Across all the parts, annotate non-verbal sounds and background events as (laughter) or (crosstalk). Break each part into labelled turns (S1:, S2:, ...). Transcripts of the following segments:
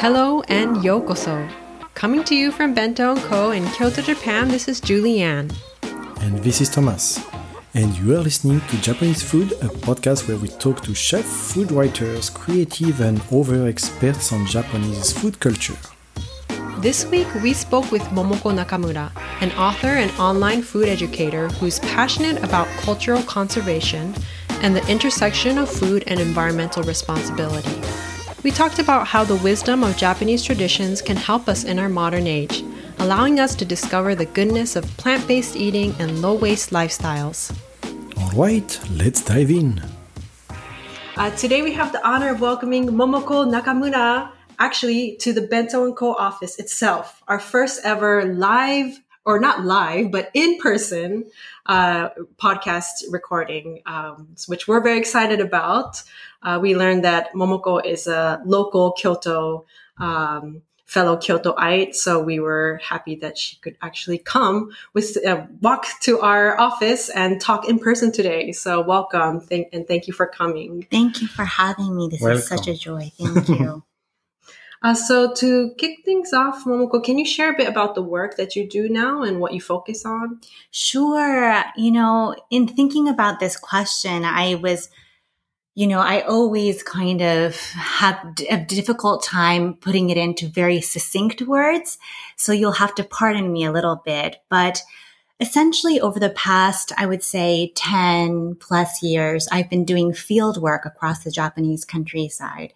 S1: Hello and yokoso. Coming to you from Bento & Co. in Kyoto, Japan, this is Julianne.
S2: And this is Thomas. And you are listening to Japanese Food, a podcast where we talk to chef, food writers, creative, and other experts on Japanese food culture.
S1: This week, we spoke with Momoko Nakamura, an author and online food educator who's passionate about cultural conservation and the intersection of food and environmental responsibility. We talked about how the wisdom of Japanese traditions can help us in our modern age, allowing us to discover the goodness of plant based eating and low waste lifestyles.
S2: All right, let's dive in.
S1: Uh, today, we have the honor of welcoming Momoko Nakamura actually to the Bento & Co office itself, our first ever live or not live, but in person uh, podcast recording, um, which we're very excited about. Uh, we learned that Momoko is a local Kyoto um, fellow Kyotoite, so we were happy that she could actually come with uh, walk to our office and talk in person today. So welcome, thank, and thank you for coming.
S3: Thank you for having me. This Welcome. is such a joy. Thank you. (laughs)
S1: Uh, so to kick things off, Momoko, can you share a bit about the work that you do now and what you focus on?
S3: Sure. You know, in thinking about this question, I was, you know, I always kind of have a difficult time putting it into very succinct words. So you'll have to pardon me a little bit, but essentially over the past, I would say 10 plus years, I've been doing field work across the Japanese countryside.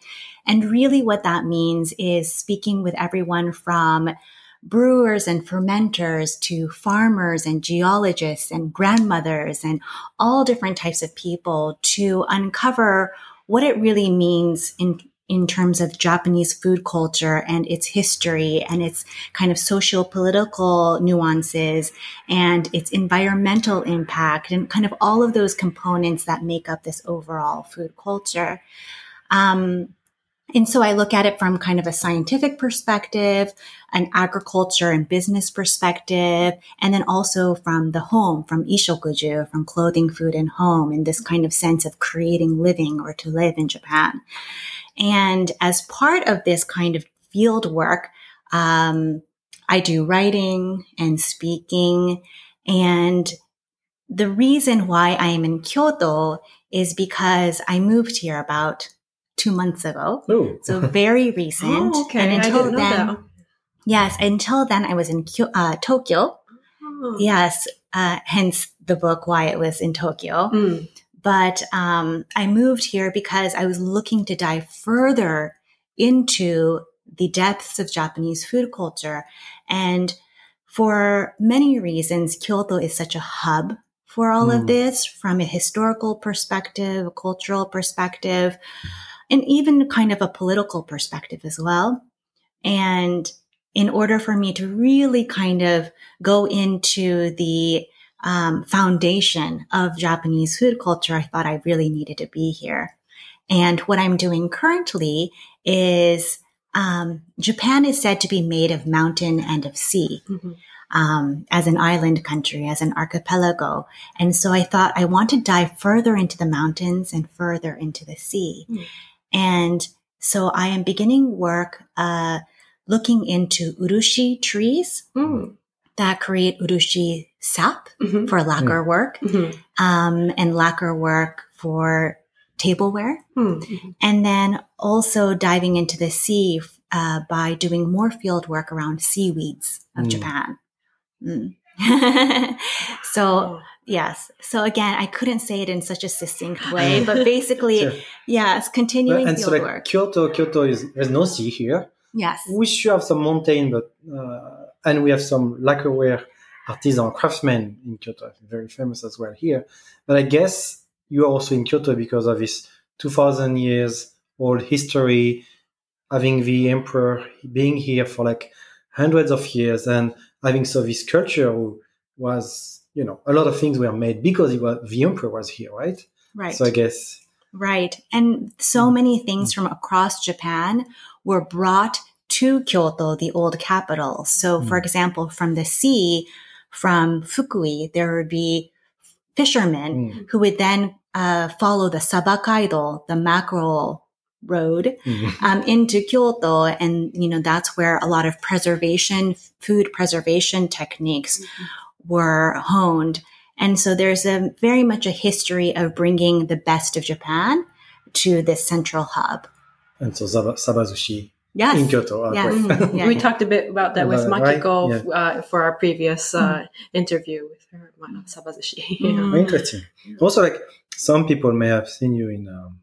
S3: And really what that means is speaking with everyone from brewers and fermenters to farmers and geologists and grandmothers and all different types of people to uncover what it really means in in terms of Japanese food culture and its history and its kind of social political nuances and its environmental impact and kind of all of those components that make up this overall food culture. Um, and so I look at it from kind of a scientific perspective, an agriculture and business perspective, and then also from the home, from ishokuju, from clothing, food, and home, in this kind of sense of creating living or to live in Japan. And as part of this kind of field work, um, I do writing and speaking. And the reason why I am in Kyoto is because I moved here about two months ago.
S2: Ooh.
S3: So (laughs) very recent.
S1: oh, okay. And until then, that.
S3: yes, until then I was in uh, Tokyo. Oh. Yes. Uh, hence the book, why it was in Tokyo. Mm. But um, I moved here because I was looking to dive further into the depths of Japanese food culture. And for many reasons, Kyoto is such a hub for all mm. of this from a historical perspective, a cultural perspective, and even kind of a political perspective as well. And in order for me to really kind of go into the um, foundation of Japanese food culture, I thought I really needed to be here. And what I'm doing currently is um, Japan is said to be made of mountain and of sea. Mm-hmm. Um, as an island country, as an archipelago. And so I thought I want to dive further into the mountains and further into the sea. Mm. And so I am beginning work uh, looking into urushi trees. Mm that create urushi sap mm-hmm. for lacquer mm. work mm-hmm. um, and lacquer work for tableware. Mm-hmm. And then also diving into the sea uh, by doing more field work around seaweeds of mm. Japan. Mm. (laughs) so, oh. Yes. So again, I couldn't say it in such a succinct (laughs) way, but basically, sure. yes, continuing and so like work.
S2: Kyoto, Kyoto is, there's no sea here.
S3: Yes.
S2: We should have some mountain, but uh, and we have some lacquerware artisan craftsmen in Kyoto, very famous as well here. But I guess you are also in Kyoto because of this 2000 years old history, having the emperor being here for like hundreds of years and having so this culture who was, you know, a lot of things were made because was, the emperor was here, right?
S3: Right.
S2: So I guess.
S3: Right. And so mm. many things from across Japan were brought to Kyoto, the old capital. So, mm. for example, from the sea, from Fukui, there would be fishermen mm. who would then uh, follow the Sabakaido, the mackerel road mm-hmm. (laughs) um, into Kyoto. And, you know, that's where a lot of preservation, food preservation techniques mm-hmm. Were honed. And so there's a very much a history of bringing the best of Japan to this central hub.
S2: And so Sabazushi
S3: yes.
S2: in Kyoto.
S1: Uh, yes. (laughs) Mm-hmm. (laughs) yeah. We talked a bit about that with Makiko right? yeah. uh, for our previous uh, mm. interview with her, Sabazushi. (laughs)
S2: Mm. Interesting. Also, like some people may have seen you in um,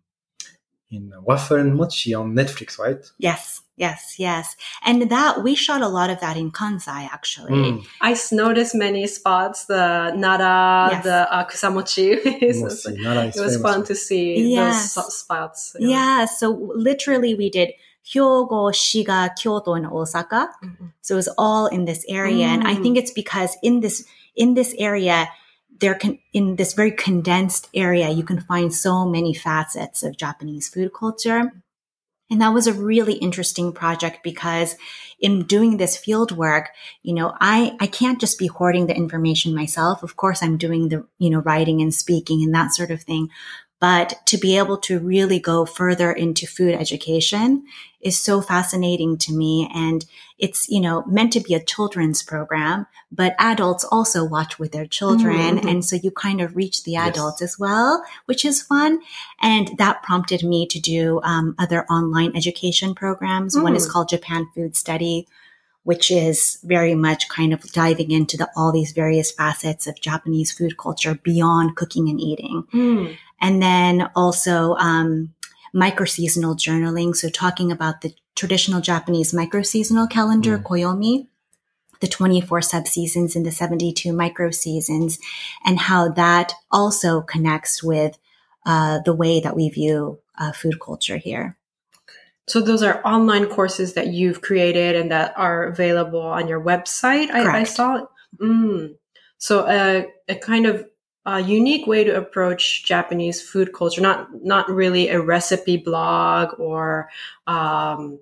S2: in Waffle and Mochi on Netflix, right?
S3: Yes, yes, yes. And that we shot a lot of that in Kansai actually. Mm.
S1: I noticed many spots, the Nara, yes. the uh, Kusamochi. (laughs) it was, it was fun to see yes. those spots.
S3: Yeah. yeah, so literally we did Hyogo, Shiga, Kyoto, and Osaka. Mm-hmm. So it was all in this area. Mm. And I think mm. it's because in this in this area, there can in this very condensed area you can find so many facets of japanese food culture and that was a really interesting project because in doing this field work you know i i can't just be hoarding the information myself. Of course i'm doing the you know writing and speaking and that sort of thing but to be able to really go further into food education is so fascinating to me. And it's, you know, meant to be a children's program, but adults also watch with their children. Mm-hmm. And so you kind of reach the adults yes. as well, which is fun. And that prompted me to do um, other online education programs. Mm. One is mm. called Japan Food Study which is very much kind of diving into the, all these various facets of Japanese food culture beyond cooking and eating. Mm. And then also, um, micro seasonal journaling. So talking about the traditional Japanese micro seasonal calendar, mm. Koyomi, the 24 subseasons and the 72 micro seasons and how that also connects with uh, the way that we view uh, food culture here.
S1: So those are online courses that you've created and that are available on your website. I, I, saw. Mm. So a, a kind of a unique way to approach Japanese food culture. Not not really a recipe blog or um,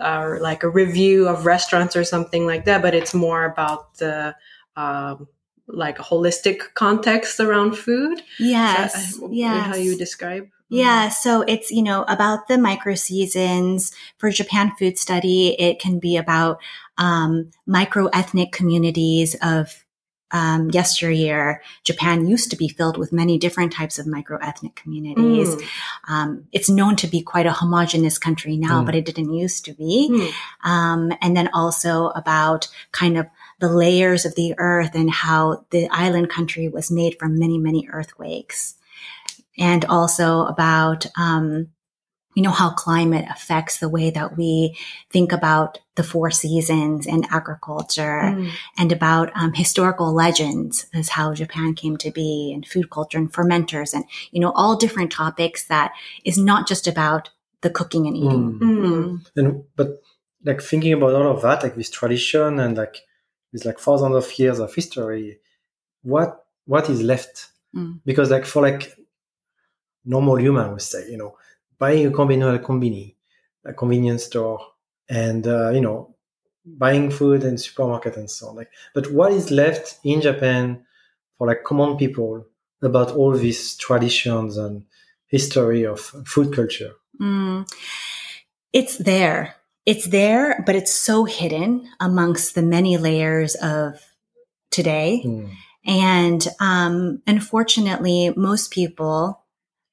S1: or like a review of restaurants or something like that, but it's more about the um, like a holistic context around food.
S3: Yes,
S1: yeah. How you describe?
S3: Yeah, so it's, you know, about the micro seasons. For Japan Food Study, it can be about um, micro ethnic communities of um, yesteryear. Japan used to be filled with many different types of micro ethnic communities. Mm. Um, it's known to be quite a homogenous country now, mm. but it didn't used to be. Mm. Um, and then also about kind of the layers of the earth and how the island country was made from many, many earthquakes and also about, um, you know, how climate affects the way that we think about the four seasons and agriculture mm. and about um, historical legends as how Japan came to be and food culture and fermenters and, you know, all different topics that is not just about the cooking and eating. Mm.
S2: Mm. And, but like thinking about all of that, like this tradition and like this like thousands of years of history, what, what is left? Mm. Because like for like normal human would say, you know, buying a combini at a combini, a convenience store, and uh, you know, buying food in supermarket and so on. Like, but what is left in Japan for like common people about all these traditions and history of food culture? Mm.
S3: It's there. It's there, but it's so hidden amongst the many layers of today. Mm. And um, unfortunately, most people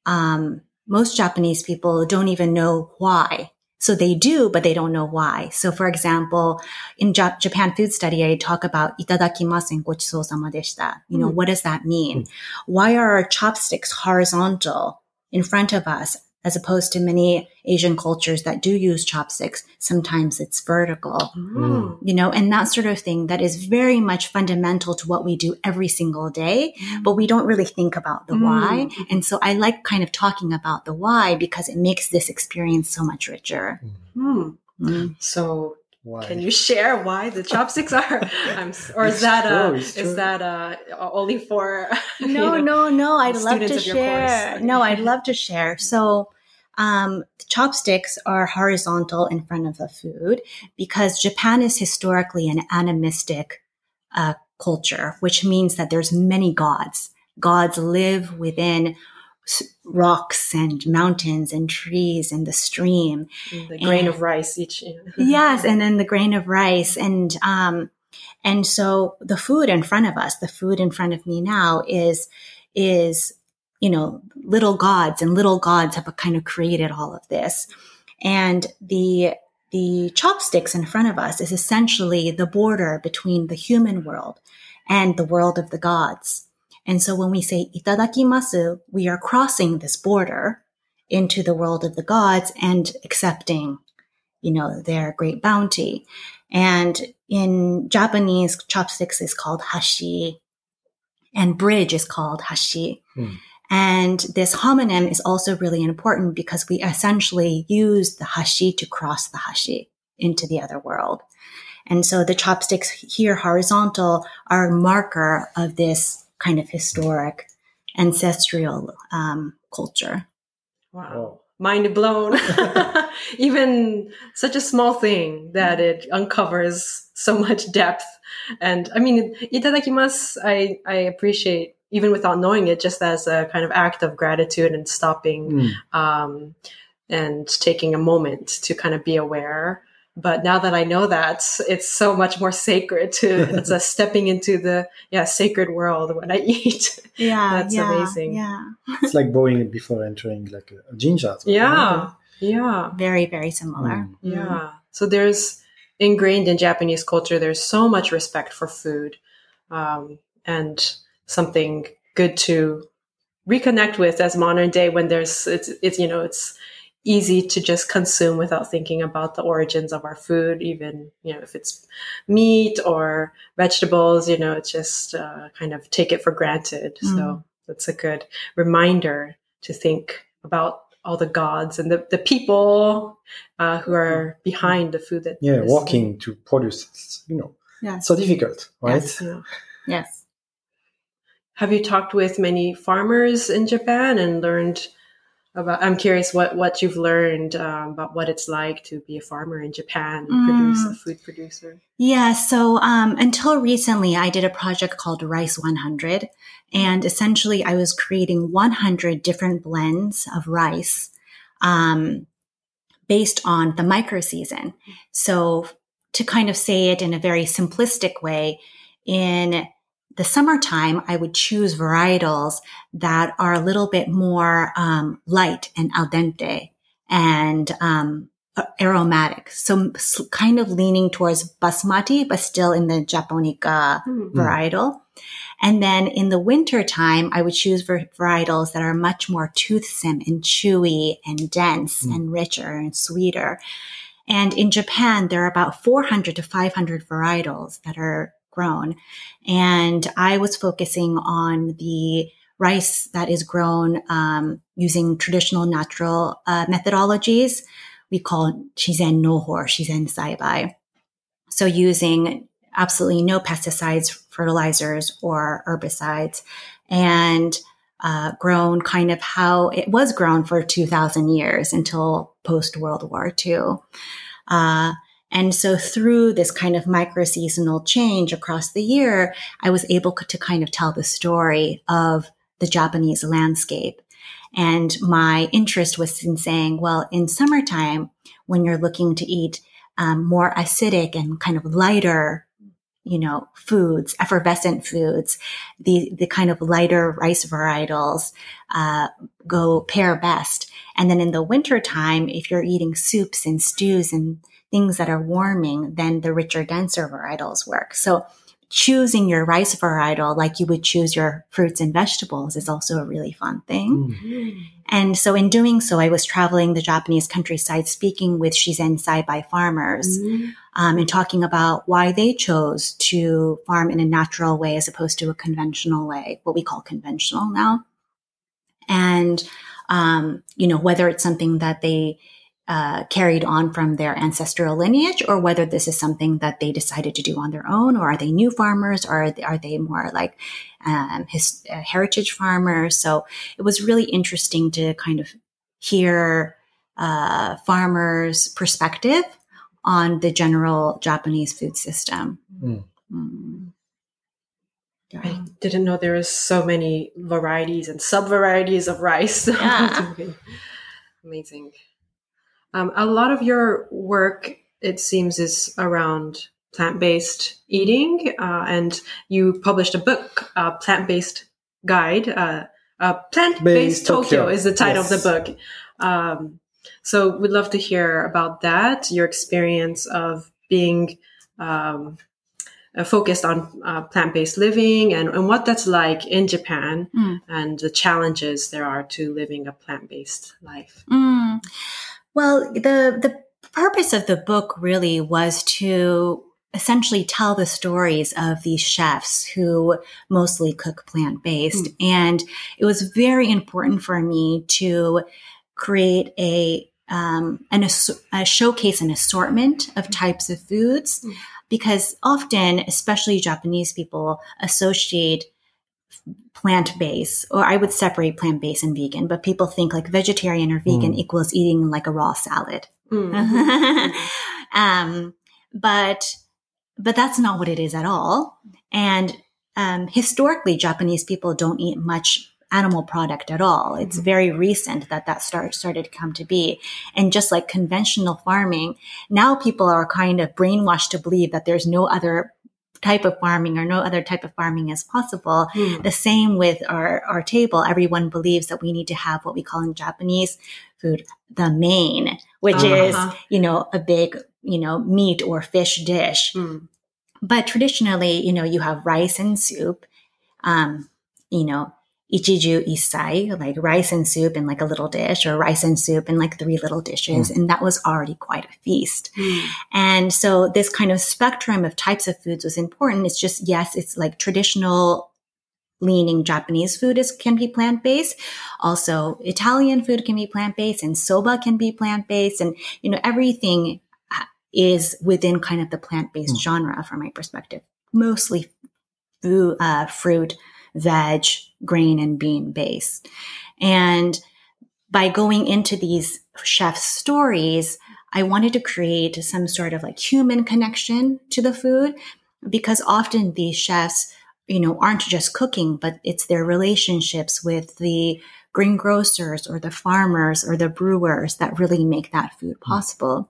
S3: um, most Japanese people don't even know why. So they do, but they don't know why. So for example, in J- Japan food study, I talk about itadakimasu and gochusou deshita. You know, mm. what does that mean? Mm. Why are our chopsticks horizontal in front of us as opposed to many Asian cultures that do use chopsticks. Sometimes it's vertical, mm. you know, and that sort of thing that is very much fundamental to what we do every single day, mm. but we don't really think about the mm. why. And so I like kind of talking about the why because it makes this experience so much richer.
S1: Mm. Mm. So why? Can you share why the chopsticks are? (laughs) I'm, or is that uh, is that uh, only for? (laughs)
S3: No, know, no, no. I'd love to share. No, I'd love to share. So, um, the chopsticks are horizontal in front of the food because Japan is historically an animistic uh, culture, which means that there's many gods. Gods live within rocks and mountains and trees and the stream.
S1: And the grain and, of rice each. (laughs)
S3: yes, and then the grain of rice and um and so the food in front of us, the food in front of me now is is you know little gods and little gods have kind of created all of this. And the the chopsticks in front of us is essentially the border between the human world and the world of the gods. And so when we say itadakimasu, we are crossing this border into the world of the gods and accepting, you know, their great bounty. And in Japanese, chopsticks is called hashi and bridge is called hashi. Hmm. And this homonym is also really important because we essentially use the hashi to cross the hashi into the other world. And so the chopsticks here horizontal are a marker of this kind of historic ancestral um, culture.
S1: Wow. Mind blown. (laughs) (laughs) Even such a small thing that it uncovers so much depth. And I mean, itadakimasu, I, I appreciate even without knowing it, just as a kind of act of gratitude and stopping mm. um, and taking a moment to kind of be aware but now that I know that, it's so much more sacred to (laughs) it's a stepping into the yeah sacred world when I eat.
S3: Yeah, (laughs)
S1: that's
S3: yeah,
S1: amazing.
S3: Yeah,
S2: it's like bowing before entering like a, a jinja.
S1: Yeah, yeah,
S3: very very similar. Mm.
S1: Yeah, so there's ingrained in Japanese culture. There's so much respect for food, um, and something good to reconnect with as modern day when there's it's it's you know it's easy to just consume without thinking about the origins of our food even you know if it's meat or vegetables you know it's just uh, kind of take it for granted mm. so that's a good reminder to think about all the gods and the, the people uh, who are behind the food that
S2: yeah walking to produce you know yeah so difficult right
S3: yes. Yeah. yes
S1: have you talked with many farmers in japan and learned about i'm curious what what you've learned um, about what it's like to be a farmer in japan and mm. produce a food producer
S3: yeah so um, until recently i did a project called rice 100 and essentially i was creating 100 different blends of rice um, based on the micro season so to kind of say it in a very simplistic way in the summertime, I would choose varietals that are a little bit more um, light and al dente and um, aromatic. So kind of leaning towards basmati, but still in the japonica mm-hmm. varietal. And then in the winter time, I would choose varietals that are much more toothsome and chewy and dense mm. and richer and sweeter. And in Japan, there are about 400 to 500 varietals that are grown. And I was focusing on the rice that is grown um, using traditional natural uh, methodologies. We call shizen nouhou, shizen saibai. So using absolutely no pesticides, fertilizers, or herbicides, and uh, grown kind of how it was grown for 2,000 years until post World War II. Uh, and so through this kind of micro seasonal change across the year, I was able to kind of tell the story of the Japanese landscape. And my interest was in saying, well, in summertime, when you're looking to eat um, more acidic and kind of lighter, you know, foods, effervescent foods, the, the kind of lighter rice varietals, uh, go pair best. And then in the wintertime, if you're eating soups and stews and things that are warming, then the richer, denser varietals work. So choosing your rice varietal like you would choose your fruits and vegetables is also a really fun thing. Mm. And so in doing so, I was traveling the Japanese countryside speaking with Shizen Saibai farmers mm. um, and talking about why they chose to farm in a natural way as opposed to a conventional way, what we call conventional now. And, um, you know, whether it's something that they uh, carried on from their ancestral lineage or whether this is something that they decided to do on their own or are they new farmers or are they, are they more like um, his, uh, heritage farmers so it was really interesting to kind of hear uh, farmers perspective on the general japanese food system mm. Mm.
S1: I didn't know there was so many varieties and sub varieties of rice. (laughs)
S3: Yeah.
S1: Amazing. Um, a lot of your work, it seems, is around plant based eating, uh, and you published a book, uh, Plant Based Guide. Uh, uh Plant Based Tokyo. Tokyo. is the title yes. of the book. Um, so we'd love to hear about that, your experience of being um, uh, focused on uh, plant-based living and, and what that's like in Japan mm. and the challenges there are to living a plant-based life.
S3: Mm. Well, the the purpose of the book really was to essentially tell the stories of these chefs who mostly cook plant-based mm. and it was very important for me to create a um, an, a showcase an assortment of types of foods mm. because often, especially Japanese people, associate plant based, or I would separate plant based and vegan, but people think like vegetarian or vegan mm. equals eating like a raw salad. Mm. (laughs) um, but but that's not what it is at all. And um, historically, Japanese people don't eat much animal product at all. It's mm-hmm. very recent that that start, started to come to be. And just like conventional farming, now people are kind of brainwashed to believe that there's no other type of farming or no other type of farming is possible. Mm. The same with our, our table. Everyone believes that we need to have what we call in Japanese food, the main, which uh-huh. is, you know, a big, you know, meat or fish dish. Mm. But traditionally, you know, you have rice and soup, um, you know, ichiju isai, like rice and soup in like a little dish or rice and soup in like three little dishes. Mm. And that was already quite a feast. Mm. And so this kind of spectrum of types of foods was important. It's just, yes, it's like traditional leaning Japanese food is, can be plant-based. Also Italian food can be plant-based and soba can be plant-based. And, you know, everything is within kind of the plant-based mm. genre from my perspective, mostly food, uh, fruit, veg, grain and bean based. And by going into these chef stories, I wanted to create some sort of like human connection to the food because often these chefs, you know, aren't just cooking, but it's their relationships with the greengrocers or the farmers or the brewers that really make that food hmm. possible.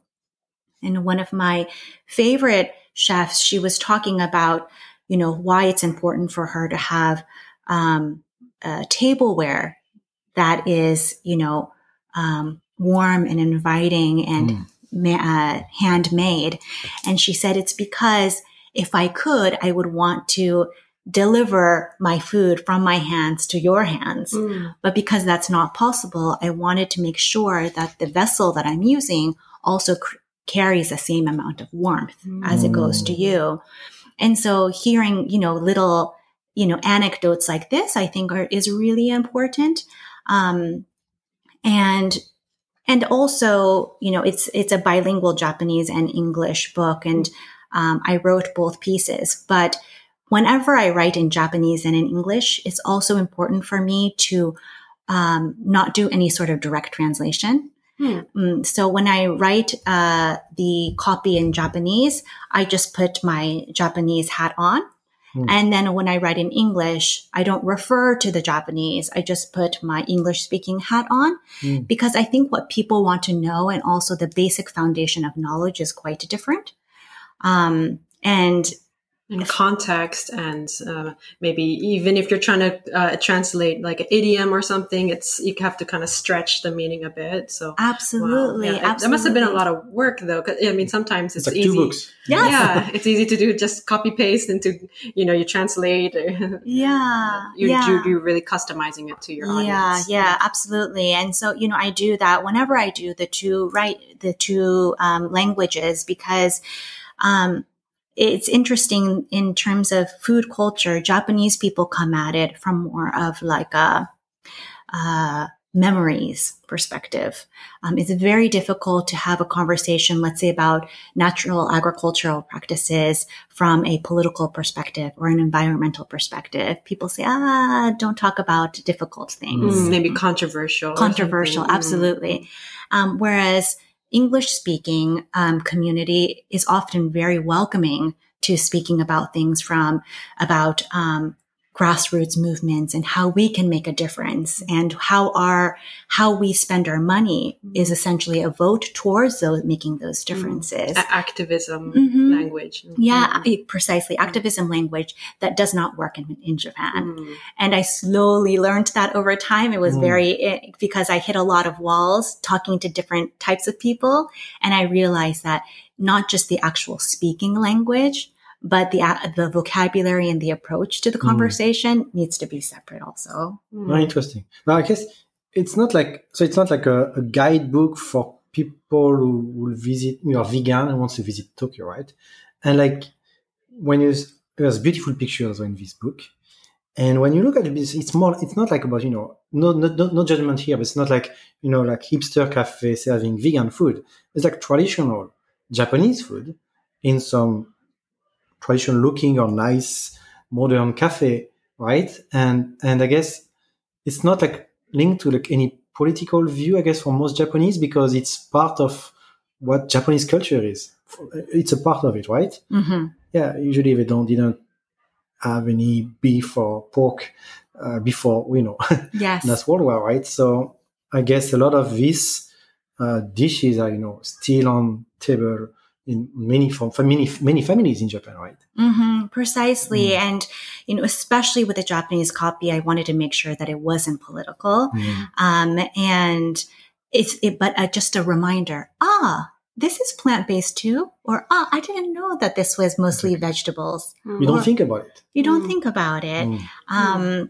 S3: And one of my favorite chefs, she was talking about, you know, why it's important for her to have um, uh, tableware that is, you know, um, warm and inviting and mm. ma- uh, handmade. And she said it's because if I could, I would want to deliver my food from my hands to your hands. Mm. But because that's not possible, I wanted to make sure that the vessel that I'm using also cr- carries the same amount of warmth mm. as it goes to mm. you. And so hearing, you know, little you know, anecdotes like this, I think are, is really important. Um, and, and also, you know, it's, it's a bilingual Japanese and English book. And, um, I wrote both pieces, but whenever I write in Japanese and in English, it's also important for me to, um, not do any sort of direct translation. Hmm. Um, so when I write uh, the copy in Japanese, I just put my Japanese hat on Hmm. And then when I write in English, I don't refer to the Japanese. I just put my English speaking hat on mm. because I think what people want to know and also the basic foundation of knowledge is quite different. Um, and
S1: in context and uh, maybe even if you're trying to uh, translate like an idiom or something it's you have to kind of stretch the meaning a bit so
S3: absolutely,
S1: wow. yeah,
S3: absolutely.
S1: That must have been a lot of work though i mean sometimes it's,
S2: it's
S1: like
S2: easy
S3: yes.
S1: yeah it's easy to do just copy paste into you know you translate (laughs)
S3: yeah
S1: you're,
S3: yeah.
S1: You're, you're really customizing it to your audience
S3: yeah yeah absolutely and so you know i do that whenever i do the two right the two um, languages because um, it's interesting in terms of food culture. Japanese people come at it from more of like a, a memories perspective. Um, it's very difficult to have a conversation, let's say about natural agricultural practices from a political perspective or an environmental perspective. People say, ah, don't talk about difficult things.
S1: Mm, maybe controversial.
S3: Controversial, absolutely. Um, whereas English speaking um, community is often very welcoming to speaking about things from about um, grassroots movements and how we can make a difference. And how our how we spend our money is essentially a vote towards those making those differences.
S1: A- activism mm-hmm. language.
S3: Yeah mm-hmm. precisely. Activism language that does not work in, in japan. Mm. and i slowly learned that over time. It was mm. very eh, because i hit a lot of walls talking to different types of people. And i realized that not just the actual speaking language but the the vocabulary and the approach to the hmm. conversation mm. needs to be separate also
S2: mm. very interesting now i guess it's not like so it's not like a, a guidebook for people who will visit you know vegan and wants to visit tokyo right and like when you there's beautiful pictures in this book and when you look at it it's more it's not like about you know no no, no judgment here but it's not like you know like hipster cafe serving vegan food it's like traditional japanese food in some traditional looking or nice modern cafe, right? And and I guess it's not like linked to like any political view, I guess, for most Japanese because it's part of what Japanese culture is. It's a part of it, right? Mm-hmm. Yeah. Usually they don't didn't have any beef or pork uh, before, you know. (laughs)
S3: Yes.
S2: that's World War, right? So I guess a lot of these uh, dishes are, you know, still on table in many for many many families in Japan, right?
S3: Mm-hmm, precisely, mm. and you know, especially with the Japanese copy, I wanted to make sure that it wasn't political, mm. um, and it's it, but uh, just a reminder. Ah, this is plant based too, or ah, I didn't know that this was mostly vegetables.
S2: You don't think about it.
S3: You don't mm. think about it, mm. um,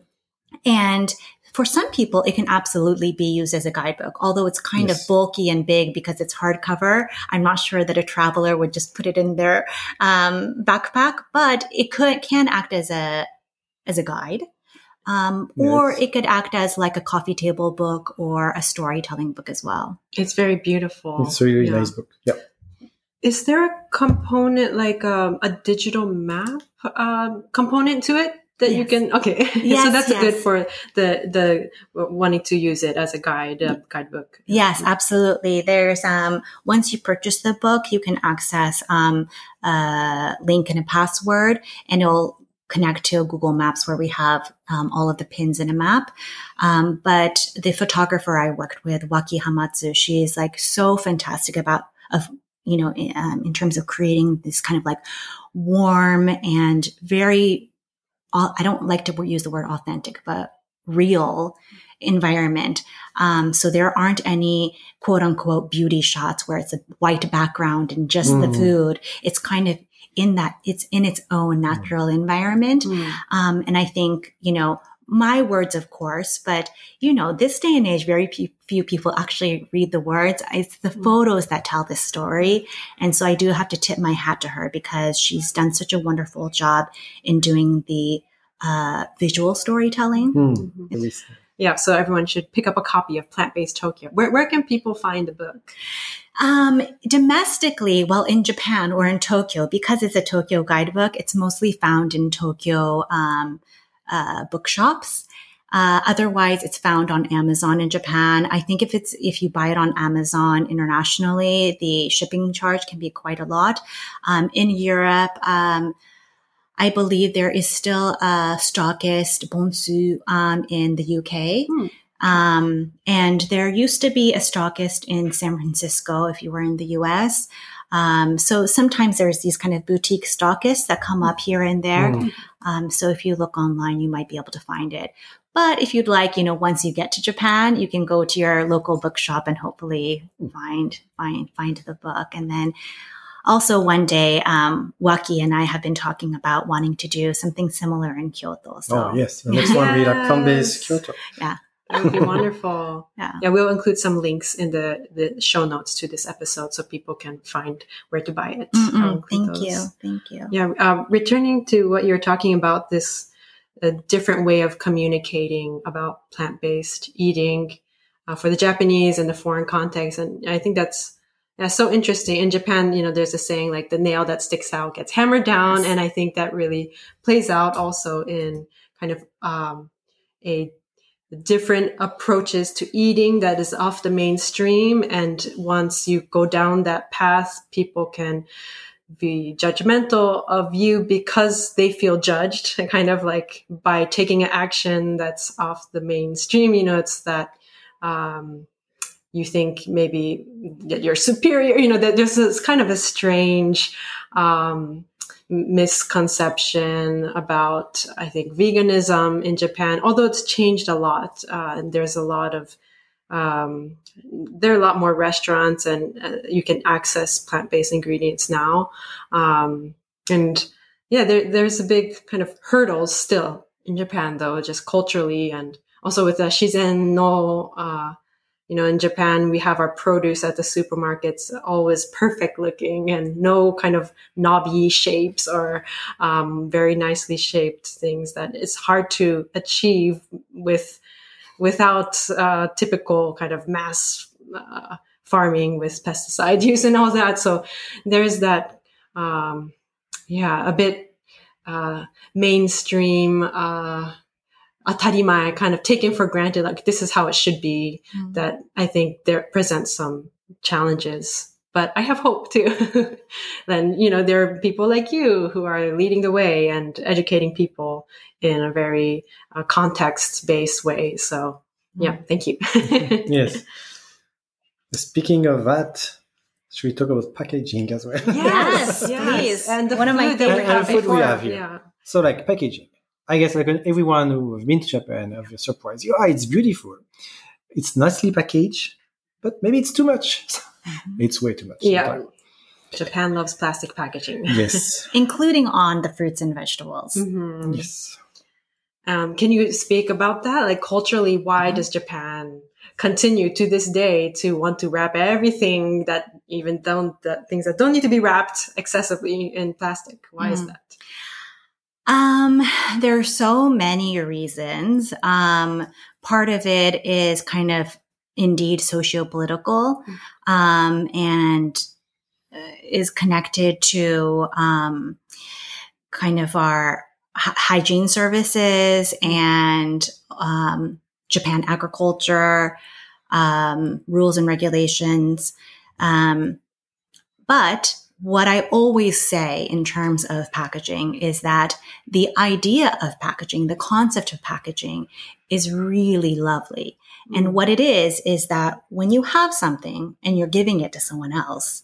S3: and for some people, it can absolutely be used as a guidebook, although it's kind yes. of bulky and big because it's hardcover. I'm not sure that a traveler would just put it in their um, backpack, but it could can act as a as a guide. Um, yes. or it could act as like a coffee table book or a storytelling book as well.
S1: It's very beautiful.
S2: It's a really yeah. nice book. Yeah.
S1: Is there a component like um, a digital map uh, component to it? That yes. you can okay (laughs) yes, so that's yes. good for the the wanting to use it as a guide uh, guidebook
S3: yes absolutely there's um once you purchase the book you can access um a link and a password and it'll connect to Google Maps where we have um, all of the pins in a map. Um, but the photographer I worked with, Waki Hamatsu, she's like so fantastic about of you know in, um, in terms of creating this kind of like warm and very I don't like to use the word authentic, but real environment. Um, so there aren't any quote unquote beauty shots where it's a white background and just mm. the food. It's kind of in that, it's in its own natural mm. environment. Mm. Um, and I think, you know, my words, of course, but you know, this day and age, very few people actually read the words. It's the mm. photos that tell this story. And so I do have to tip my hat to her because she's done such a wonderful job in doing the uh, visual storytelling.
S2: Mm.
S1: Yeah, so everyone should pick up a copy of Plant Based Tokyo. Where, where can people find the book?
S3: Um, domestically, well, in Japan or in Tokyo, because it's a Tokyo guidebook, it's mostly found in Tokyo um, uh, bookshops. Uh, otherwise, it's found on Amazon in Japan. I think if it's if you buy it on Amazon internationally, the shipping charge can be quite a lot. Um, in Europe, um, I believe there is still a stockist Bonsu um, in the UK. Hmm. Um, and there used to be a stockist in San Francisco if you were in the US. Um, so sometimes there's these kind of boutique stockists that come up here and there. Mm. Um, so if you look online, you might be able to find it. But if you'd like, you know, once you get to Japan, you can go to your local bookshop and hopefully find find find the book. And then also one day, um, Waki and I have been talking about wanting to do something similar in Kyoto. So.
S2: Oh yes, the next yes. one will be like plant-based Kyoto.
S3: Yeah.
S1: That would be (laughs) wonderful. yeah. Yeah, we'll include some links in the, the show notes to this episode so people can find where to buy it.
S3: Thank those. you. Thank you.
S1: Yeah. Uh, returning to what you're talking about, this a different way of communicating about plant based eating uh, for the Japanese and the foreign context. And I think that's yeah, so interesting. In Japan, you know, there's a saying like the nail that sticks out gets hammered down. Yes. And I think that really plays out also in kind of um, a different approaches to eating that is off the mainstream. And once you go down that path, people can be judgmental of you because they feel judged and (laughs) kind of like by taking an action that's off the mainstream you know it's that um, you think maybe that you're superior you know that there's this kind of a strange um, misconception about i think veganism in japan although it's changed a lot uh, and there's a lot of um, there are a lot more restaurants and uh, you can access plant-based ingredients now. Um, and yeah there, there's a big kind of hurdles still in japan though just culturally and also with the shizen no uh, you know in japan we have our produce at the supermarkets always perfect looking and no kind of knobby shapes or um, very nicely shaped things that it's hard to achieve with without uh, typical kind of mass uh, farming with pesticide use (laughs) and all that. So there's that, um, yeah, a bit uh, mainstream, atarimae kind of taken for granted, like this is how it should be. Mm. That I think there presents some challenges but I have hope too. (laughs) then, you know, there are people like you who are leading the way and educating people in a very uh, context based way. So, yeah, mm. thank you. (laughs)
S2: yes. Speaking of that, should we talk about packaging as well?
S3: Yes, (laughs) yes. please. And one of my favorite
S2: and, and food we have here. Yeah. So, like packaging. I guess like everyone who have been to Japan have a surprise. Yeah, it's beautiful. It's nicely packaged, but maybe it's too much. (laughs) Mm-hmm. It's way too much.
S1: Yeah. Japan loves plastic packaging.
S2: Yes. (laughs)
S3: Including on the fruits and vegetables.
S2: Mm-hmm. Yes.
S1: Um, can you speak about that? Like culturally, why mm-hmm. does Japan continue to this day to want to wrap everything that even don't that things that don't need to be wrapped excessively in plastic? Why is mm. that?
S3: Um, there are so many reasons. Um, part of it is kind of indeed socio-political mm. um, and uh, is connected to um, kind of our hygiene services and um, Japan agriculture um, rules and regulations. Um, but what I always say in terms of packaging is that the idea of packaging, the concept of packaging is really lovely. And mm. what it is, is that when you have something and you're giving it to someone else,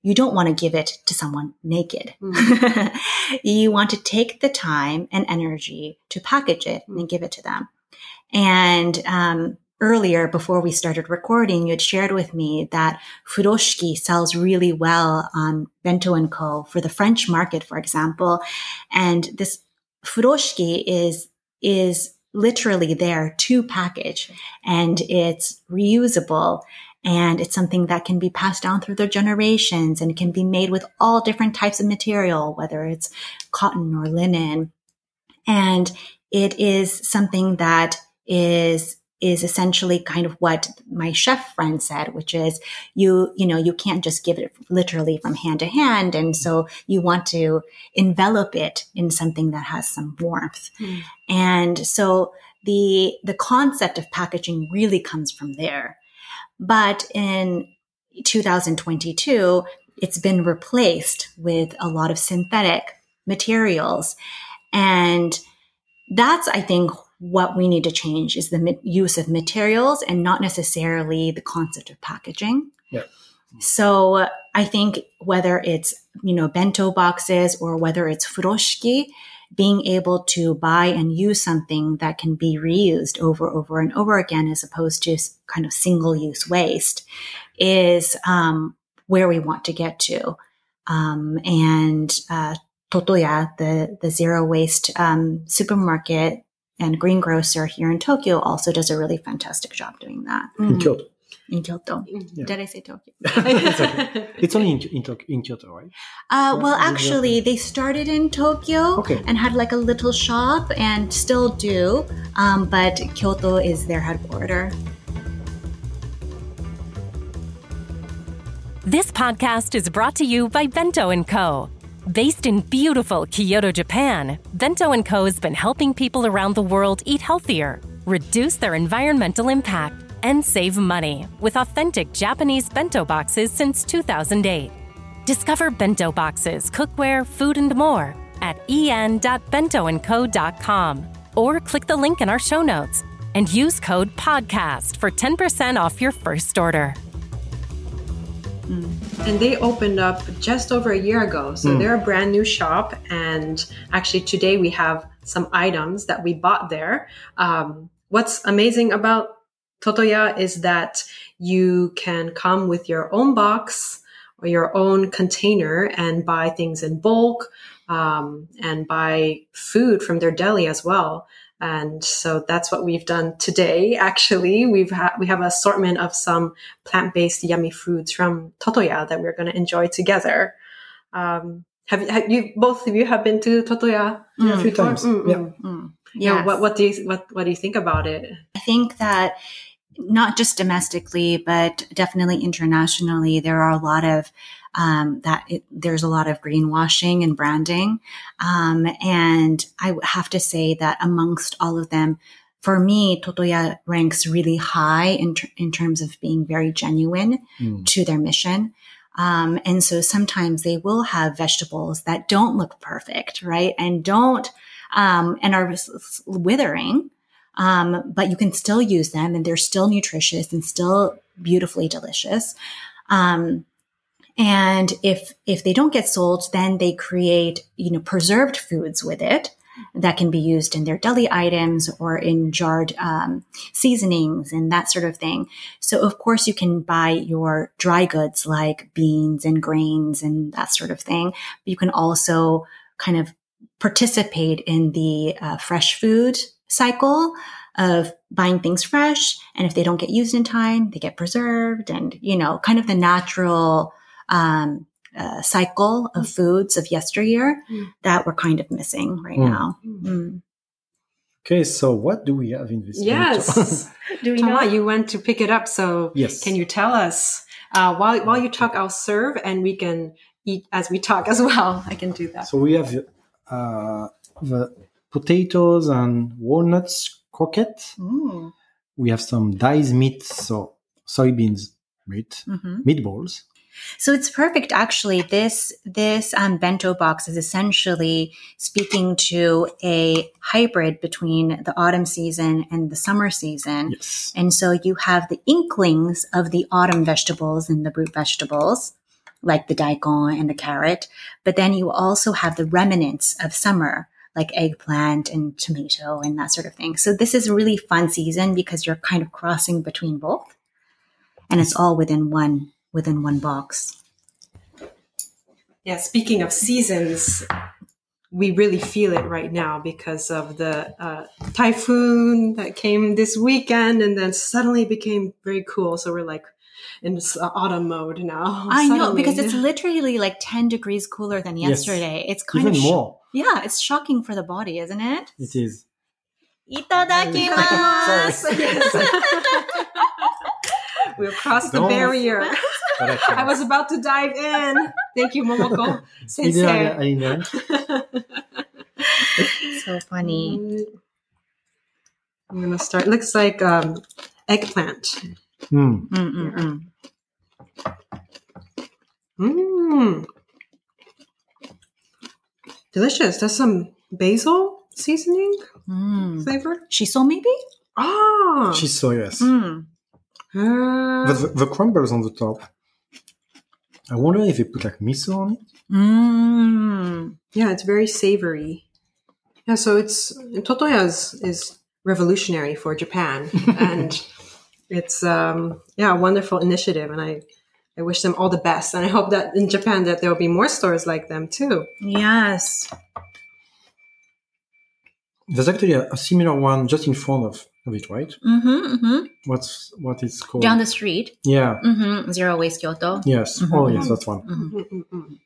S3: you don't want to give it to someone naked. Mm. (laughs) you want to take the time and energy to package it mm. and give it to them. And um, earlier, before we started recording, you had shared with me that furoshiki sells really well on Bento and Co. for the French market, for example. And this furoshiki is is literally there to package and it's reusable and it's something that can be passed down through the generations and can be made with all different types of material, whether it's cotton or linen. And it is something that is is essentially kind of what my chef friend said, which is you, you know, you can't just give it literally from hand to hand. And so you want to envelop it in something that has some warmth. Mm. And so the, the concept of packaging really comes from there. But in 2022, it's been replaced with a lot of synthetic materials. And that's, I think, what we need to change is the use of materials and not necessarily the concept of packaging.
S2: Yeah.
S3: So I think whether it's, you know, bento boxes or whether it's furoshiki, being able to buy and use something that can be reused over, over and over again, as opposed to kind of single use waste is, um, where we want to get to. Um, and, uh, Totoya, the, the zero waste, um, supermarket and greengrocer here in Tokyo also does a really fantastic job doing that.
S2: In Kyoto.
S3: In Kyoto. Yeah. Did I say Tokyo? (laughs)
S2: it's, okay. it's, only in, in, in Kyoto, right?
S3: Uh, well, actually, they started in Tokyo
S2: okay.
S3: and had like a little shop and still do, um, but Kyoto is their headquarters.
S4: This podcast is brought to you by Bento & Co. Based in beautiful Kyoto, Japan, Bento & Co. has been helping people around the world eat healthier, reduce their environmental impact, and save money with authentic Japanese bento boxes since 2008. Discover bento boxes, cookware, food, and more at en.bentoandco.com or click the link in our show notes and use code PODCAST for 10% off your first order. Hmm.
S1: And they opened up just over a year ago. So they're a brand new shop. And actually, today we have some items that we bought there. Um, what's amazing about Totoya is that you can come with your own box or your own container and buy things in bulk um, and buy food from their deli as well. And so that's what we've done today. Actually, we've ha- we have an assortment of some plant-based yummy foods from Totoya that we're going to enjoy together. Um, have, you- have you both of you have been to Totoya?
S2: Yeah, a few times.
S1: Mm,
S2: Yeah.
S1: mm.
S3: Mm.
S1: Yeah.
S3: Yes.
S1: What what do you what what do you think about it?
S3: I think that not just domestically, but definitely internationally, there are a lot of um, that it, there's a lot of greenwashing and branding, um, and I have to say that amongst all of them, for me, Totoya ranks really high in ter- in terms of being very genuine
S2: Mm.
S3: to their mission. Um, and so sometimes they will have vegetables that don't look perfect, right? And don't, um, and are withering. Um, but you can still use them and they're still nutritious and still beautifully delicious. Um, and if, if they don't get sold, then they create, you know, preserved foods with it that can be used in their deli items or in jarred, um, seasonings and that sort of thing. So of course you can buy your dry goods like beans and grains and that sort of thing. You can also kind of participate in the uh, fresh food cycle of buying things fresh. And if they don't get used in time, they get preserved and, you know, kind of the natural, um, uh, cycle of foods of yesteryear
S1: Mm.
S3: that we're kind of missing right
S2: Mm.
S3: now. Mm.
S2: Okay, so what do we have in this?
S1: Yes. (laughs)
S3: Do we
S1: Tama, you went to pick it up, so
S2: Yes.
S1: can you tell us uh, while while you talk? I'll serve, and we can eat as we talk as well. (laughs) I can do that.
S2: So we have uh, the potatoes and walnuts croquette.
S3: Mm.
S2: We have some diced meat, so soybeans meat,
S3: Mhm.
S2: meatballs.
S3: So it's perfect. Actually, this this um, bento box is essentially speaking to a hybrid between the autumn season and the summer season.
S2: Yes.
S3: And so you have the inklings of the autumn vegetables and the root vegetables, like the daikon and the carrot. But then you also have the remnants of summer, like eggplant and tomato and that sort of thing. So this is a really fun season because you're kind of crossing between both. And it's all within one within one box.
S1: Yeah. Speaking of seasons, we really feel it right now because of the uh, typhoon that came this weekend, and then suddenly became very cool. So we're like in this uh, autumn mode now. (laughs)
S3: I know because it's literally like 10 degrees cooler than
S2: Yes.
S3: yesterday. It's kind
S2: Even
S3: of sh-
S2: more.
S3: Yeah, it's shocking for the body, isn't it?
S2: It is.
S3: Itadakimasu.
S1: Yes. (laughs) (laughs) we across the barrier. (laughs)
S2: I
S1: was about to dive in. Thank you, Momoko (laughs) Sensei.
S2: I- I learned. (laughs)
S3: so funny.
S1: I'm gonna start. Looks like um, eggplant.
S3: Mm-mm-mm.
S1: Mmm, delicious. There's some basil seasoning
S3: Mm.
S1: flavor.
S3: Shiso maybe?
S1: Ah,
S2: Shiso yes.
S3: Mm.
S2: But the, the crumbles on the top. I wonder if they put like miso on it.
S3: Mm.
S1: yeah, it's very savory. Yeah, so it's Totoya is, is revolutionary for Japan, (laughs) and it's um, yeah a wonderful initiative, and I I wish them all the best, and I hope that in Japan that there will be more stores like them too.
S3: Yes.
S2: There's actually a, a similar one just in front of, of it, right?
S3: Mm-hmm, mm-hmm.
S2: What's what it's called?
S3: Down the street.
S2: yeah.
S3: Mm-hmm. Zero Waste Kyoto.
S2: Yes.
S3: Mhm.
S2: Oh, yes, that's one.
S3: Mhm.
S1: Mm-mm-mm.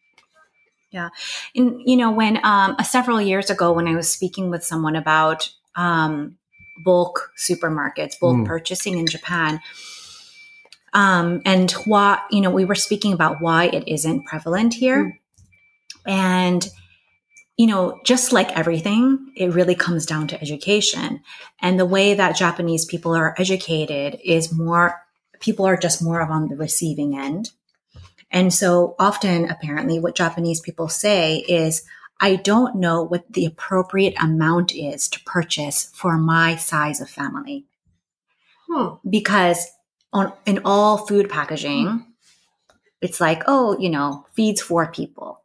S3: And, you know, when um, uh, several years ago, when I was speaking with someone about um, bulk supermarkets, bulk
S2: Mm.
S3: purchasing in Japan, um, and why, you know, we were speaking about why it isn't prevalent here. And, you know, just like everything, it really comes down to education. And the way that Japanese people are educated is more, people are just more of on the receiving end. And so often, apparently, what Japanese people say is, I don't know what the appropriate amount is to purchase for my size of family.
S1: Hmm.
S3: Because on, in all food packaging, it's like, oh, you know, feeds four people.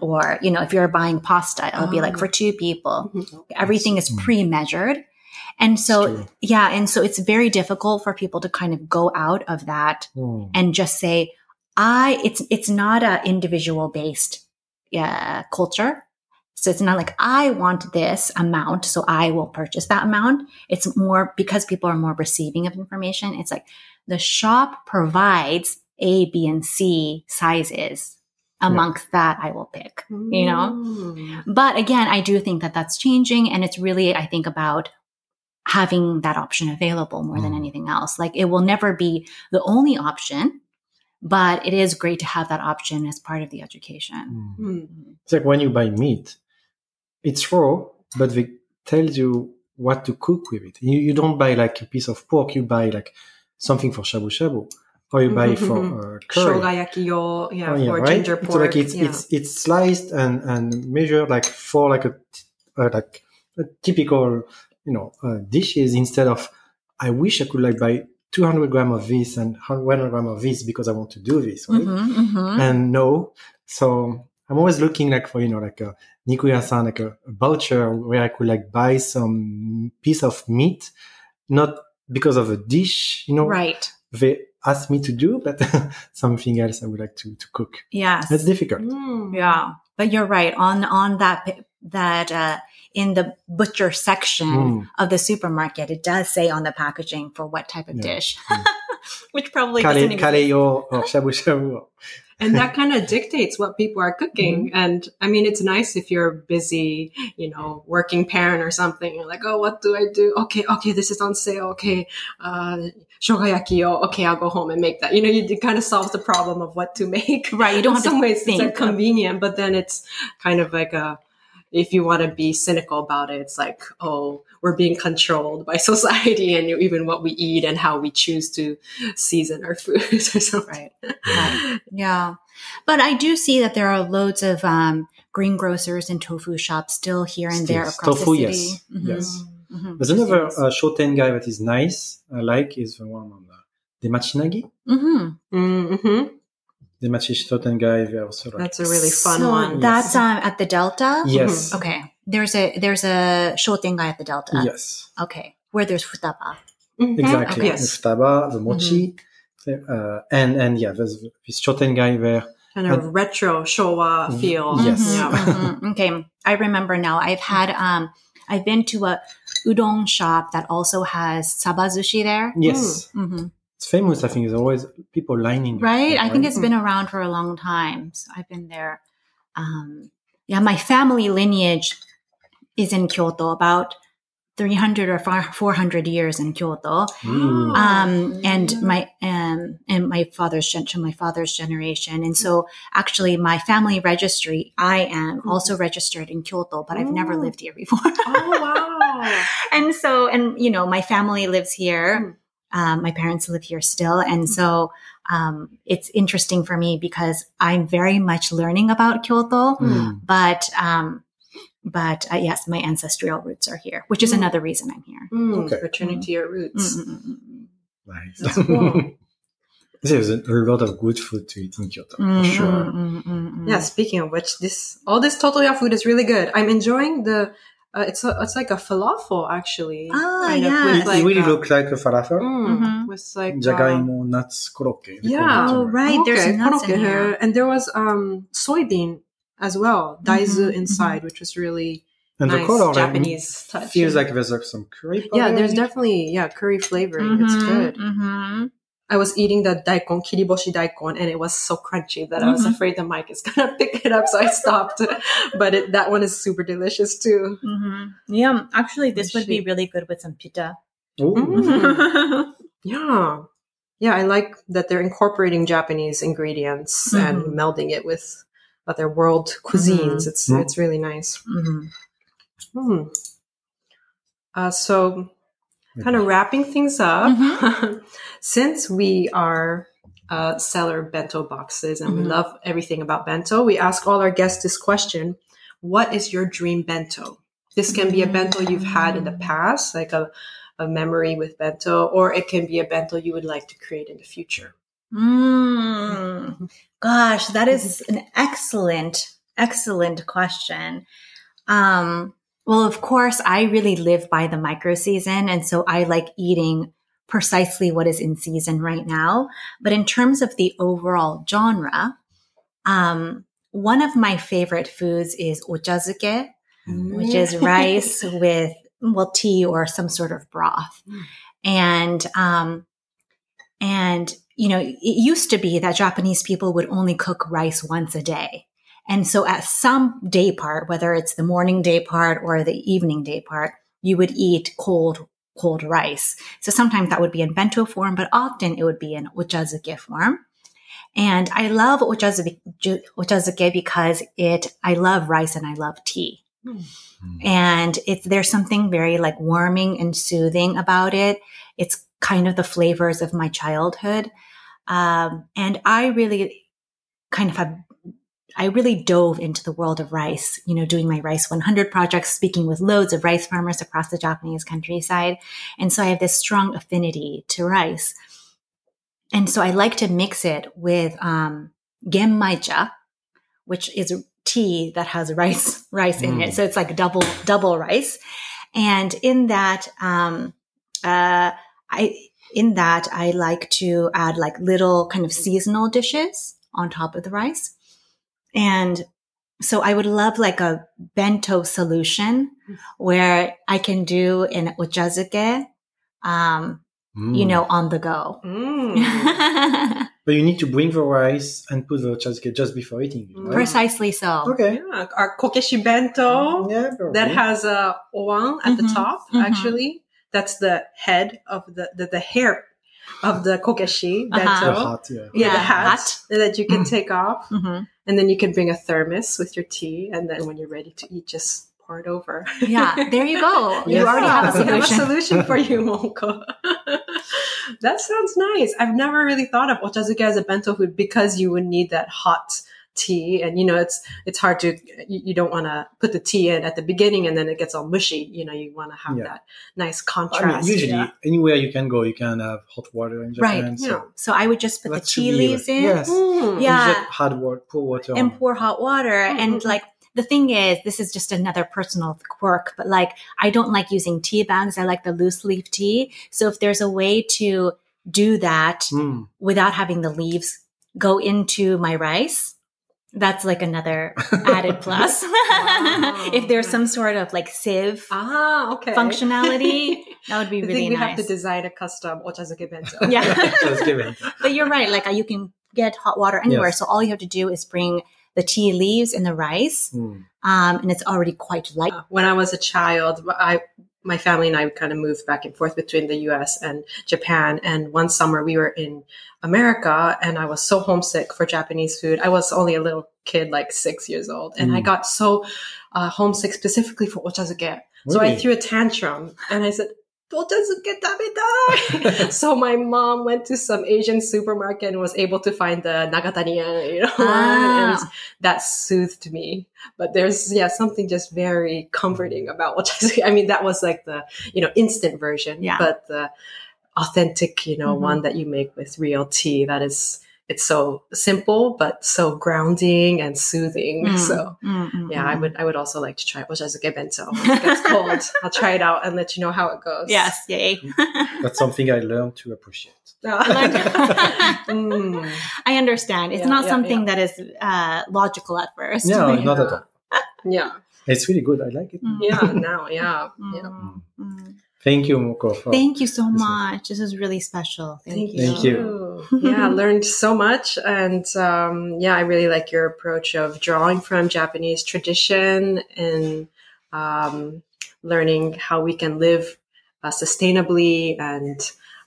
S3: Or, you know, if you're buying pasta, it'll be like
S1: Oh.
S3: for two people.
S1: Mhm.
S3: Everything is
S2: Mm.
S3: pre-measured. And so, yeah. And so it's very difficult for people to kind of go out of that
S2: Mm.
S3: and just say, I, it's, it's not a individual based, yeah, culture. So it's not like I want this amount, so I will purchase that amount. It's more because people are more receiving of information. It's like the shop provides A, B, and C sizes. Amongst that, I will pick, you know?
S1: Mm.
S3: But again, I do think that that's changing. And it's really, I think, about having that option available more than
S2: Mm.
S3: anything else. Like it will never be the only option, but it is great to have that option as part of the education.
S2: Mm.
S1: Mm.
S2: It's like when you buy meat, it's raw, but they tell you what to cook with it. You, you don't buy like a piece of pork, you buy like something for shabu shabu, or you buy for uh, curry.
S1: Shogayaki yo, yeah,
S2: Oh, yeah,
S1: for
S2: right?
S1: ginger pork.
S2: So like it's
S1: yeah.
S2: it's it's sliced and and measured like for like a uh, like a typical you know uh, dishes instead of I wish I could like buy 200 gram of this and 100 gram of this because I want to do this, right?
S3: Mhm, mhm.
S2: and no. So I'm always looking like for you know like a nikuya-san, like a, a voucher where I could like buy some piece of meat, not because of a dish, you know,
S3: Right.
S2: they asked me to do, but (laughs) something else I would like to to cook.
S3: Yeah,
S2: That's difficult.
S1: Mm.
S3: Yeah. But you're right. On on that that uh in the butcher section
S2: Mm.
S3: of the supermarket, it does say on the packaging for what type of
S2: Yeah.
S3: dish.
S2: Mm. (laughs)
S3: Which probably
S2: Kale,
S3: doesn't exist.
S2: yo or shabu shabu.
S1: And that kind of dictates what people are cooking. And I mean, it's nice if you're busy, you know, working parent or something. You're like, oh, what do I do? Okay, okay, this is on sale. Okay, uh, shogayaki yo. Okay, I'll go home and make that. You know, you, it kind of solves the problem of what to (laughs) make.
S3: Right. You don't
S1: In
S3: have
S1: some
S3: to
S1: ways,
S3: think.
S1: it's like convenient, but then it's kind of like a. If you want to be cynical about it, it's like, oh, we're being controlled by (laughs) society and even what we eat and how we choose to season our foods (laughs) or something.
S3: Right. Right. Yeah. But I do see that there are loads of um, greengrocers and tofu shops still here and there across
S2: Tofu,
S3: the
S2: yes.
S3: city. Mhm.
S2: Yes.
S3: Mhm.
S2: There's another uh, shotengai that is nice. I like is the one on the Demachiyanagi.
S3: Mhm.
S1: Mm-hmm.
S2: Demachi shotengai. They also like
S1: That's a really fun
S3: So
S1: one.
S3: That's um, at the Delta.
S2: yes,
S3: Okay. There's a there's a shotengai at the Delta.
S2: yes,
S3: Okay. Where there's futaba.
S1: Mhm.
S2: exactly.
S1: Yes.
S2: The futaba, the mochi, uh, and and yeah, there's this shotengai there.
S1: Kind of retro Showa
S2: Mm,
S1: feel.
S2: Yes.
S3: Mhm,
S1: Yeah.
S3: mhm. Okay. I remember now. I've had um I've been to a udon shop that also has sabazushi there.
S2: Yes,
S3: hmm
S2: it's famous. I think there's always people lining.
S3: Right?
S2: there,
S3: I think it's been around for a long time. So I've been there. Um, yeah, my family lineage is in Kyoto, about 300 or 400 years in Kyoto.
S2: Ooh.
S3: um, and my um, and my father's gen- my father's generation, and so actually my family registry, I am also registered in Kyoto, but I've never
S1: Oh.
S3: lived here before.
S1: Oh wow. (laughs)
S3: and so, and you know, my family lives here. Um, my parents live here still, and so um, it's interesting for me because I'm very much learning about Kyoto,
S2: Mm.
S3: but um, but uh, yes, my ancestral roots are here, which is
S1: Mm.
S3: another reason I'm here.
S1: Mm,
S2: Okay.
S1: Returning to your roots.
S3: Mm, mm, mm.
S2: Nice.
S1: That's cool. (laughs)
S2: There's a, a lot of good food to eat in Kyoto, for sure.
S1: Yeah. Speaking of which, this all this Totoya food is really good. I'm enjoying the. Uh, it's a, it's like a falafel actually.
S3: Ah,
S1: kind
S3: yeah.
S1: with
S2: It,
S1: like,
S2: it really
S1: uh,
S2: looks like a falafel.
S1: mm,
S3: Mhm.
S1: with like uh,
S2: Jagaimo, nuts, korokke.
S1: Yeah.
S2: it,
S3: Oh,
S2: uh,
S3: right. There's nuts in here.
S1: And there was um soybean as well, daizu
S3: Mhm,
S1: inside, which was really
S2: And the
S1: nice
S2: color
S1: Japanese touch.
S2: feels like there's like some curry
S1: yeah, there's definitely yeah curry flavoring. It's
S3: Mhm,
S1: good. I was eating the daikon, kiriboshi daikon, and it was so crunchy that I was
S3: Mhm.
S1: afraid the mic is gonna (laughs) pick it up, so I stopped. but it, that one is super delicious too.
S3: Mhm. Yeah, actually, this would be really good with some pita.
S2: Ooh.
S1: Mm. (laughs) Yeah. Yeah, I like that they're incorporating Japanese ingredients and
S3: Mhm.
S1: melding it with other world cuisines.
S3: Mhm.
S1: It's it's really nice. Hmm. Uh, so, kind of wrapping things up,
S3: Mm-hmm. (laughs)
S1: since we are uh, seller bento boxes, and we love everything about bento. We ask all our guests this question: What is your dream bento? This can be a bento you've had in the past, like a a memory with bento, or it can be a bento you would like to create in the future.
S3: Mm. (laughs) Gosh, that is (laughs) an excellent, excellent question. Um, well, of course, I really live by the micro season. And so I like eating precisely what is in season right now. But in terms of the overall genre, um, one of my favorite foods is ochazuke, which is (laughs) rice with well tea or some sort of broth. And um, and you know, it used to be that Japanese people would only cook rice once a day. And so at some day part, whether it's the morning day part or the evening day part, you would eat cold, cold rice. So sometimes that would be in bento form, but often it would be in ochazuke form. And I love ochazuke, ochazuke because it, I love rice and I love tea. And it's, there's something very like warming and soothing about it. It's kind of the flavors of my childhood. Um, and I really kind of have, I really dove into the world of rice, you know, doing my Rice 100 projects, speaking with loads of rice farmers across the Japanese countryside. And so I have this strong affinity to rice. And so I like to mix it with, um, genmaicha, which is tea that has rice, (laughs) rice in it. So it's like double, double rice. And in that, um, uh, I, in that, I like to add like little kind of seasonal dishes on top of the rice. And so I would love like a bento solution where I can do an ochazuke, um, you know, on the go.
S1: Mm. (laughs)
S2: But you need to bring the rice and put the ochazuke just before eating. Right?
S3: Precisely so.
S2: Okay.
S1: Yeah, our kokeshi bento
S2: Yeah,
S1: that has a owan at the
S3: Mhm,
S1: top.
S3: mhm.
S1: Actually, that's the head of the the, the hair of the kokeshi
S3: Uh-huh.
S1: bento.
S2: the heart. Yeah.
S1: Yeah, the hat,
S3: hat.
S1: that you can
S2: Mm.
S1: take off,
S3: hmm
S1: and then you can bring a thermos with your tea, and then when you're ready to eat, just pour it over.
S3: Yeah, there you go. (laughs) You
S2: Yes.
S3: already have a
S1: have a
S3: solution.
S1: solution for you, Monko. (laughs) that sounds nice. I've never really thought of ochazuke as a bento food because you would need that hot tea, and you know it's it's hard to you, you don't want to put the tea in at the beginning and then it gets all mushy. You know, you want to have
S2: Yeah.
S1: that nice
S2: I mean,
S1: contrast.
S2: usually,
S1: yeah.
S2: anywhere you can go, you can have hot water in
S3: Right,
S2: Japan.
S1: yeah.
S2: So
S3: So I would just put the tea leaves in.
S2: Yes.
S1: Mm.
S3: Yeah.
S2: Hard water, pour water.
S3: and
S2: on.
S3: pour hot water. And
S1: Mhm.
S3: like the thing is, this is just another personal quirk, but like I don't like using tea bags. I like the loose leaf tea. So if there's a way to do that
S2: Mm.
S3: without having the leaves go into my rice, that's like another (laughs) added plus.
S1: Wow.
S3: if there's some sort of like sieve
S1: Ah, okay.
S3: functionality, (laughs) that would be
S1: I
S3: really
S1: think we
S3: nice.
S1: have to design a custom ochazuke bento. (laughs)
S3: Yeah.
S2: Just give it.
S3: But you're right. Like uh, you can get hot water anywhere.
S2: Yes.
S3: So all you have to do is bring the tea leaves and the rice.
S2: Mm.
S3: Um, and it's already quite light.
S1: Uh, when I was a child, I my family and I kind of moved back and forth between the U.S. and Japan. And one summer we were in America, and I was so homesick for Japanese food. I was only a little kid, like six years old, and I
S2: Mm.
S1: got so uh, homesick specifically for ochazuke. So I threw a tantrum, and I said. (laughs) So my mom went to some Asian supermarket and was able to find the Nagatanien, you know, one, and
S3: Ah.
S1: that soothed me. But there's yeah something just very comforting about ochazuke. I mean that was like the you know instant version,
S3: Yeah.
S1: but the authentic you know
S3: Mhm.
S1: one that you make with real tea that is it's so simple but so grounding and soothing.
S3: Mm,
S1: So
S3: mm, mm,
S1: yeah, I
S3: mm.
S1: would I would also like to try it. ochazuke bento. When it gets cold, (laughs) I'll try it out and let you know how it goes.
S3: Yes, yay.
S2: That's something I learned to appreciate. (laughs)
S1: Mm.
S3: I understand. It's
S1: Yeah,
S3: not
S1: yeah,
S3: something
S1: yeah.
S3: that is uh, logical at first.
S2: No,
S1: Yeah. (laughs)
S2: not at all.
S1: Yeah,
S2: It's really good. I like it.
S3: Mm.
S1: yeah. Now, yeah, yeah.
S2: Thank you, Moko. For
S3: Thank you so
S2: this one.
S3: much. This is really special. Thank, you.
S2: Thank you.
S1: yeah, I learned so much. And um, yeah, I really like your approach of drawing from Japanese tradition and um, learning how we can live uh, sustainably and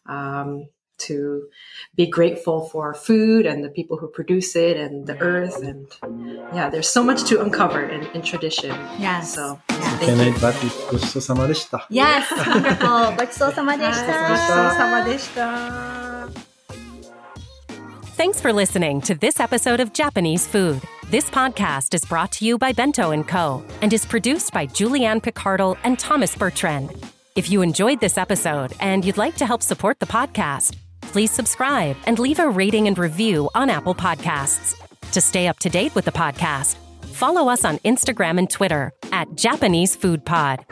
S1: um, to be grateful for food and the people who produce it and the earth. And yeah, there's so much to uncover in, in tradition.
S3: Yes.
S1: So,
S3: Yeah.
S2: Can I back with ごちそうさまでした。
S3: Yes, (laughs) wonderful. ごちそうさまでした。
S1: はいごちそうさまでした。
S4: Thanks for listening to this episode of Japanese Food. This podcast is brought to you by Bento & Co. and is produced by Julianne Picardal and Thomas Bertrand. If you enjoyed this episode and you'd like to help support the podcast, please subscribe and leave a rating and review on Apple Podcasts. To stay up to date with the podcast, follow us on Instagram and Twitter at Japanese Food Pod.